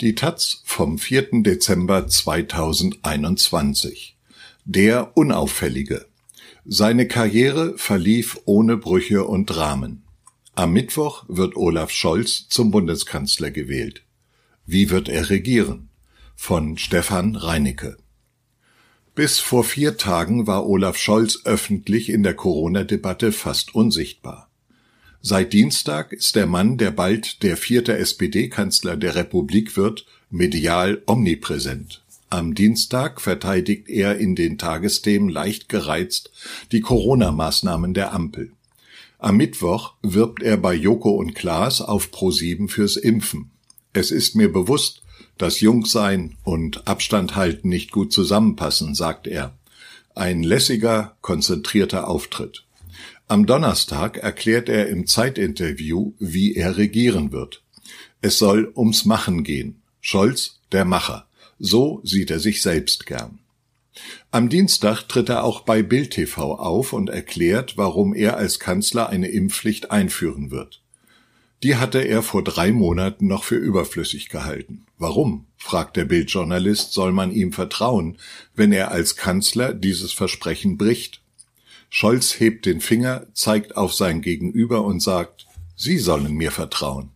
Die taz vom 4. Dezember 2021 Der Unauffällige Seine Karriere verlief ohne Brüche und Dramen. Am Mittwoch wird Olaf Scholz zum Bundeskanzler gewählt. Wie wird er regieren? Von Stefan Reinicke Bis vor vier Tagen war Olaf Scholz öffentlich in der Corona-Debatte fast unsichtbar. Seit Dienstag ist der Mann, der bald der vierte SPD-Kanzler der Republik wird, medial omnipräsent. Am Dienstag verteidigt er in den Tagesthemen leicht gereizt die Corona-Maßnahmen der Ampel. Am Mittwoch wirbt er bei Joko und Klaas auf Pro7 fürs Impfen. Es ist mir bewusst, dass Jungsein und Abstand halten nicht gut zusammenpassen, sagt er. Ein lässiger, konzentrierter Auftritt. Am Donnerstag erklärt er im Zeitinterview, wie er regieren wird. Es soll ums Machen gehen. Scholz, der Macher. So sieht er sich selbst gern. Am Dienstag tritt er auch bei Bild TV auf und erklärt, warum er als Kanzler eine Impfpflicht einführen wird. Die hatte er vor drei Monaten noch für überflüssig gehalten. Warum, fragt der Bildjournalist, soll man ihm vertrauen, wenn er als Kanzler dieses Versprechen bricht? Scholz hebt den Finger, zeigt auf sein Gegenüber und sagt, Sie sollen mir vertrauen.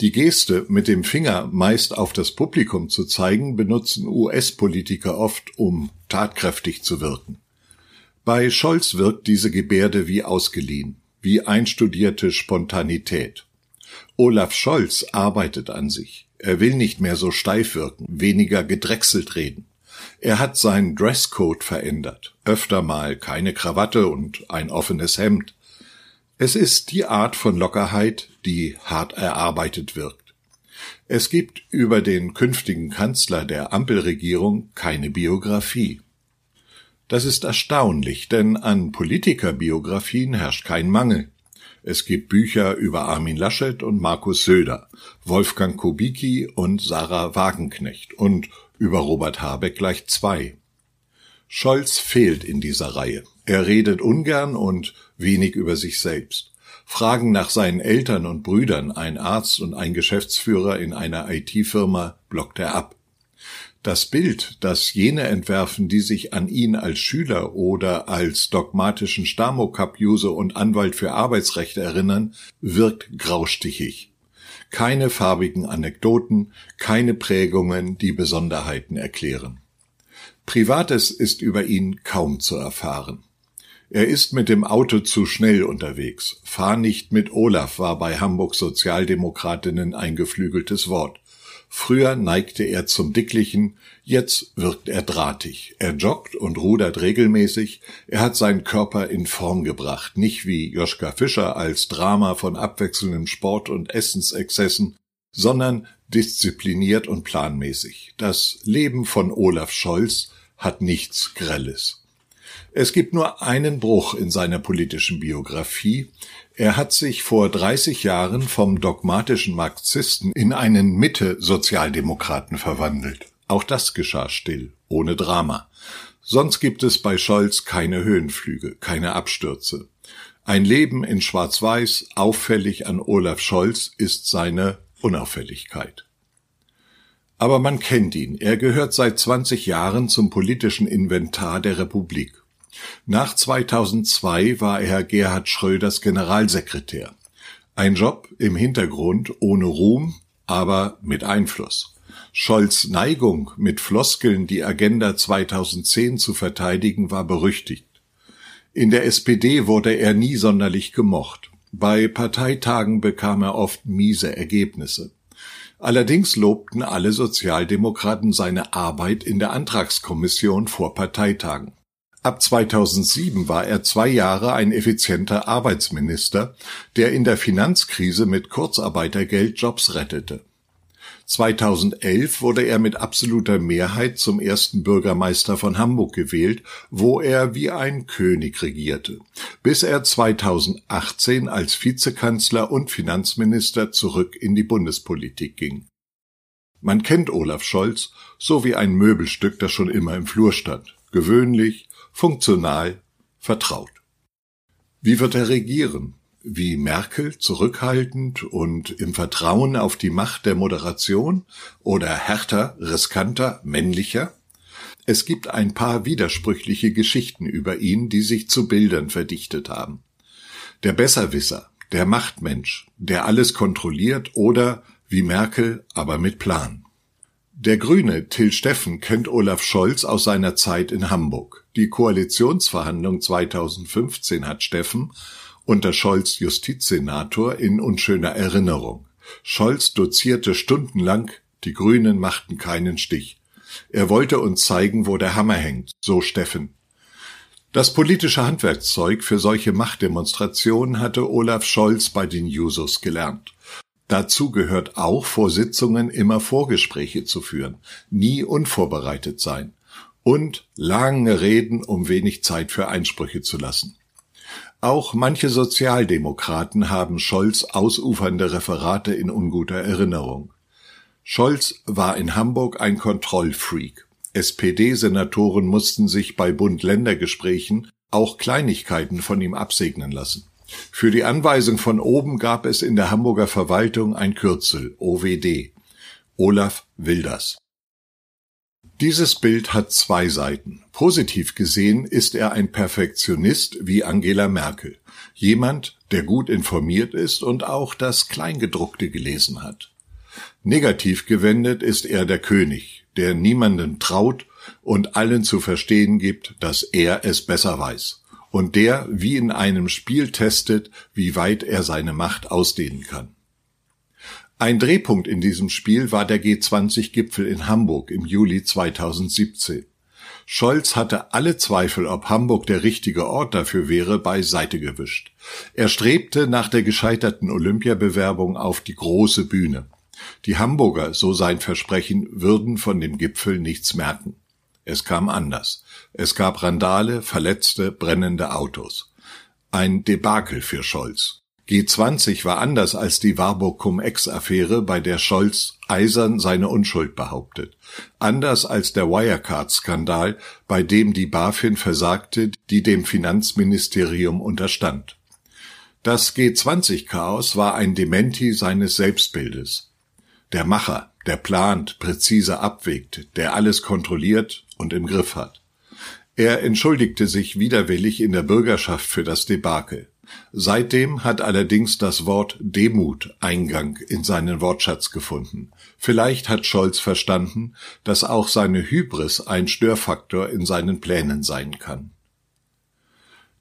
Die Geste, mit dem Finger meist auf das Publikum zu zeigen, benutzen US-Politiker oft, um tatkräftig zu wirken. Bei Scholz wirkt diese Gebärde wie ausgeliehen, wie einstudierte Spontanität. Olaf Scholz arbeitet an sich. Er will nicht mehr so steif wirken, weniger gedrechselt reden. Er hat seinen Dresscode verändert. Öfter mal keine Krawatte und ein offenes Hemd. Es ist die Art von Lockerheit, die hart erarbeitet wirkt. Es gibt über den künftigen Kanzler der Ampelregierung keine Biografie. Das ist erstaunlich, denn an Politikerbiografien herrscht kein Mangel. Es gibt Bücher über Armin Laschet und Markus Söder, Wolfgang Kubicki und Sarah Wagenknecht und über Robert Habeck gleich zwei. Scholz fehlt in dieser Reihe. Er redet ungern und wenig über sich selbst. Fragen nach seinen Eltern und Brüdern, ein Arzt und ein Geschäftsführer in einer IT-Firma, blockt er ab. Das Bild, das jene entwerfen, die sich an ihn als Schüler oder als dogmatischen Stamokap-User und Anwalt für Arbeitsrecht erinnern, wirkt graustichig keine farbigen Anekdoten, keine Prägungen, die Besonderheiten erklären. Privates ist über ihn kaum zu erfahren. Er ist mit dem Auto zu schnell unterwegs. Fahr nicht mit Olaf war bei Hamburg Sozialdemokratinnen ein geflügeltes Wort. Früher neigte er zum Dicklichen, jetzt wirkt er drahtig. Er joggt und rudert regelmäßig, er hat seinen Körper in Form gebracht, nicht wie Joschka Fischer als Drama von abwechselndem Sport und Essensexzessen, sondern diszipliniert und planmäßig. Das Leben von Olaf Scholz hat nichts Grelles. Es gibt nur einen Bruch in seiner politischen Biografie. Er hat sich vor 30 Jahren vom dogmatischen Marxisten in einen Mitte-Sozialdemokraten verwandelt. Auch das geschah still, ohne Drama. Sonst gibt es bei Scholz keine Höhenflüge, keine Abstürze. Ein Leben in Schwarz-Weiß, auffällig an Olaf Scholz, ist seine Unauffälligkeit. Aber man kennt ihn. Er gehört seit 20 Jahren zum politischen Inventar der Republik. Nach 2002 war er Gerhard Schröders Generalsekretär. Ein Job im Hintergrund ohne Ruhm, aber mit Einfluss. Scholz Neigung, mit Floskeln die Agenda 2010 zu verteidigen, war berüchtigt. In der SPD wurde er nie sonderlich gemocht. Bei Parteitagen bekam er oft miese Ergebnisse. Allerdings lobten alle Sozialdemokraten seine Arbeit in der Antragskommission vor Parteitagen. Ab 2007 war er zwei Jahre ein effizienter Arbeitsminister, der in der Finanzkrise mit Kurzarbeitergeld Jobs rettete. 2011 wurde er mit absoluter Mehrheit zum ersten Bürgermeister von Hamburg gewählt, wo er wie ein König regierte, bis er 2018 als Vizekanzler und Finanzminister zurück in die Bundespolitik ging. Man kennt Olaf Scholz so wie ein Möbelstück, das schon immer im Flur stand. Gewöhnlich, funktional, vertraut. Wie wird er regieren? wie Merkel zurückhaltend und im Vertrauen auf die Macht der Moderation oder härter, riskanter, männlicher? Es gibt ein paar widersprüchliche Geschichten über ihn, die sich zu Bildern verdichtet haben. Der Besserwisser, der Machtmensch, der alles kontrolliert oder, wie Merkel, aber mit Plan. Der Grüne Till Steffen kennt Olaf Scholz aus seiner Zeit in Hamburg. Die Koalitionsverhandlung 2015 hat Steffen unter Scholz Justizsenator in unschöner Erinnerung. Scholz dozierte stundenlang, die Grünen machten keinen Stich. Er wollte uns zeigen, wo der Hammer hängt, so Steffen. Das politische Handwerkszeug für solche Machtdemonstrationen hatte Olaf Scholz bei den Jusos gelernt. Dazu gehört auch, vor Sitzungen immer Vorgespräche zu führen, nie unvorbereitet sein und lange Reden, um wenig Zeit für Einsprüche zu lassen. Auch manche Sozialdemokraten haben Scholz ausufernde Referate in unguter Erinnerung. Scholz war in Hamburg ein Kontrollfreak. SPD-Senatoren mussten sich bei Bund-Länder-Gesprächen auch Kleinigkeiten von ihm absegnen lassen. Für die Anweisung von oben gab es in der Hamburger Verwaltung ein Kürzel OWD. Olaf Wilders. Dieses Bild hat zwei Seiten. Positiv gesehen ist er ein Perfektionist wie Angela Merkel. Jemand, der gut informiert ist und auch das Kleingedruckte gelesen hat. Negativ gewendet ist er der König, der niemanden traut und allen zu verstehen gibt, dass er es besser weiß und der wie in einem Spiel testet, wie weit er seine Macht ausdehnen kann. Ein Drehpunkt in diesem Spiel war der G20-Gipfel in Hamburg im Juli 2017. Scholz hatte alle Zweifel, ob Hamburg der richtige Ort dafür wäre, beiseite gewischt. Er strebte nach der gescheiterten Olympiabewerbung auf die große Bühne. Die Hamburger, so sein Versprechen, würden von dem Gipfel nichts merken. Es kam anders. Es gab Randale, Verletzte, brennende Autos. Ein Debakel für Scholz. G20 war anders als die Warburg Cum-Ex-Affäre, bei der Scholz eisern seine Unschuld behauptet. Anders als der Wirecard-Skandal, bei dem die BaFin versagte, die dem Finanzministerium unterstand. Das G20-Chaos war ein Dementi seines Selbstbildes. Der Macher, der plant, präzise abwägt, der alles kontrolliert und im Griff hat. Er entschuldigte sich widerwillig in der Bürgerschaft für das Debakel. Seitdem hat allerdings das Wort Demut Eingang in seinen Wortschatz gefunden. Vielleicht hat Scholz verstanden, dass auch seine Hybris ein Störfaktor in seinen Plänen sein kann.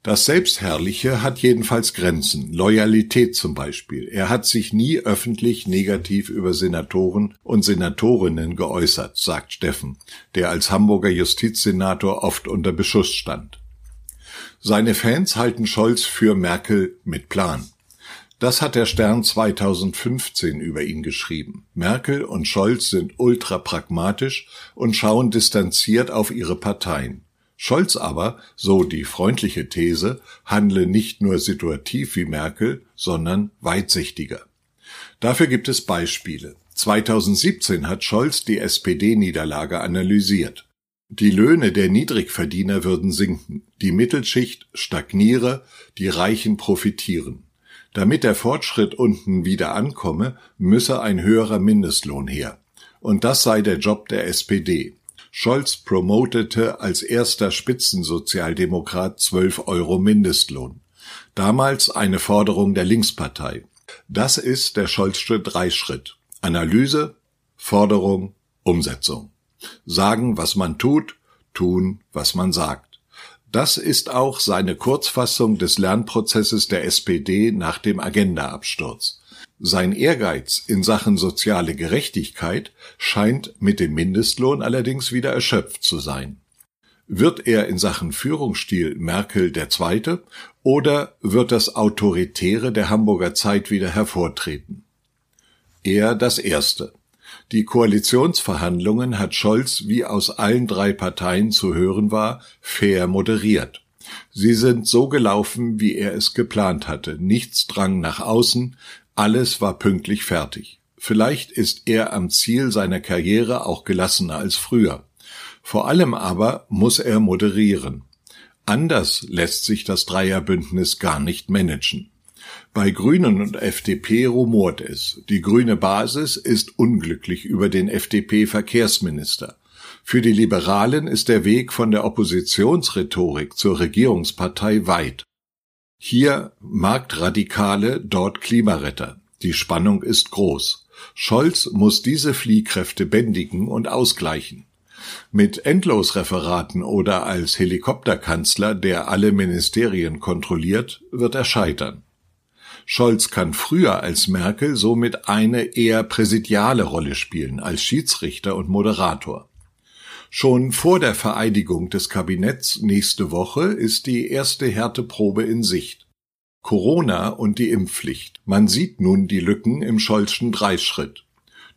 Das Selbstherrliche hat jedenfalls Grenzen, Loyalität zum Beispiel. Er hat sich nie öffentlich negativ über Senatoren und Senatorinnen geäußert, sagt Steffen, der als Hamburger Justizsenator oft unter Beschuss stand. Seine Fans halten Scholz für Merkel mit Plan. Das hat der Stern 2015 über ihn geschrieben. Merkel und Scholz sind ultra pragmatisch und schauen distanziert auf ihre Parteien. Scholz aber, so die freundliche These, handle nicht nur situativ wie Merkel, sondern weitsichtiger. Dafür gibt es Beispiele. 2017 hat Scholz die SPD-Niederlage analysiert. Die Löhne der Niedrigverdiener würden sinken, die Mittelschicht stagniere, die Reichen profitieren. Damit der Fortschritt unten wieder ankomme, müsse ein höherer Mindestlohn her. Und das sei der Job der SPD. Scholz promotete als erster Spitzensozialdemokrat 12 Euro Mindestlohn. Damals eine Forderung der Linkspartei. Das ist der Scholzsche Dreischritt. Analyse, Forderung, Umsetzung. Sagen, was man tut, tun, was man sagt. Das ist auch seine Kurzfassung des Lernprozesses der SPD nach dem Agenda-Absturz. Sein Ehrgeiz in Sachen soziale Gerechtigkeit scheint mit dem Mindestlohn allerdings wieder erschöpft zu sein. Wird er in Sachen Führungsstil Merkel der Zweite oder wird das Autoritäre der Hamburger Zeit wieder hervortreten? Er das Erste. Die Koalitionsverhandlungen hat Scholz, wie aus allen drei Parteien zu hören war, fair moderiert. Sie sind so gelaufen, wie er es geplant hatte. Nichts drang nach außen, alles war pünktlich fertig. Vielleicht ist er am Ziel seiner Karriere auch gelassener als früher. Vor allem aber muss er moderieren. Anders lässt sich das Dreierbündnis gar nicht managen. Bei Grünen und FDP rumort es. Die grüne Basis ist unglücklich über den FDP-Verkehrsminister. Für die Liberalen ist der Weg von der Oppositionsrhetorik zur Regierungspartei weit. Hier Marktradikale, dort Klimaretter. Die Spannung ist groß. Scholz muss diese Fliehkräfte bändigen und ausgleichen. Mit Endlosreferaten oder als Helikopterkanzler, der alle Ministerien kontrolliert, wird er scheitern. Scholz kann früher als Merkel somit eine eher präsidiale Rolle spielen, als Schiedsrichter und Moderator. Schon vor der Vereidigung des Kabinetts nächste Woche ist die erste Härteprobe in Sicht. Corona und die Impfpflicht. Man sieht nun die Lücken im Scholzschen Dreischritt.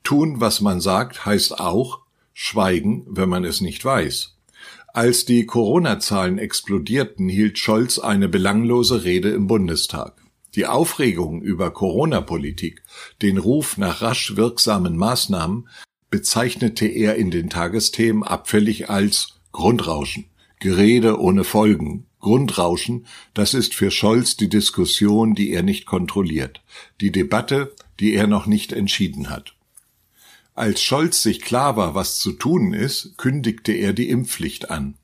Tun, was man sagt, heißt auch schweigen, wenn man es nicht weiß. Als die Corona-Zahlen explodierten, hielt Scholz eine belanglose Rede im Bundestag. Die Aufregung über Corona-Politik, den Ruf nach rasch wirksamen Maßnahmen bezeichnete er in den Tagesthemen abfällig als Grundrauschen, Gerede ohne Folgen, Grundrauschen, das ist für Scholz die Diskussion, die er nicht kontrolliert, die Debatte, die er noch nicht entschieden hat. Als Scholz sich klar war, was zu tun ist, kündigte er die Impfpflicht an.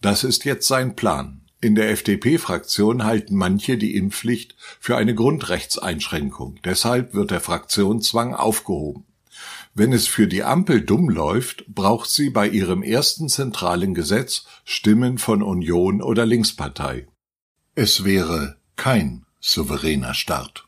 Das ist jetzt sein Plan. In der FDP-Fraktion halten manche die Impfpflicht für eine Grundrechtseinschränkung. Deshalb wird der Fraktionszwang aufgehoben. Wenn es für die Ampel dumm läuft, braucht sie bei ihrem ersten zentralen Gesetz Stimmen von Union oder Linkspartei. Es wäre kein souveräner Start.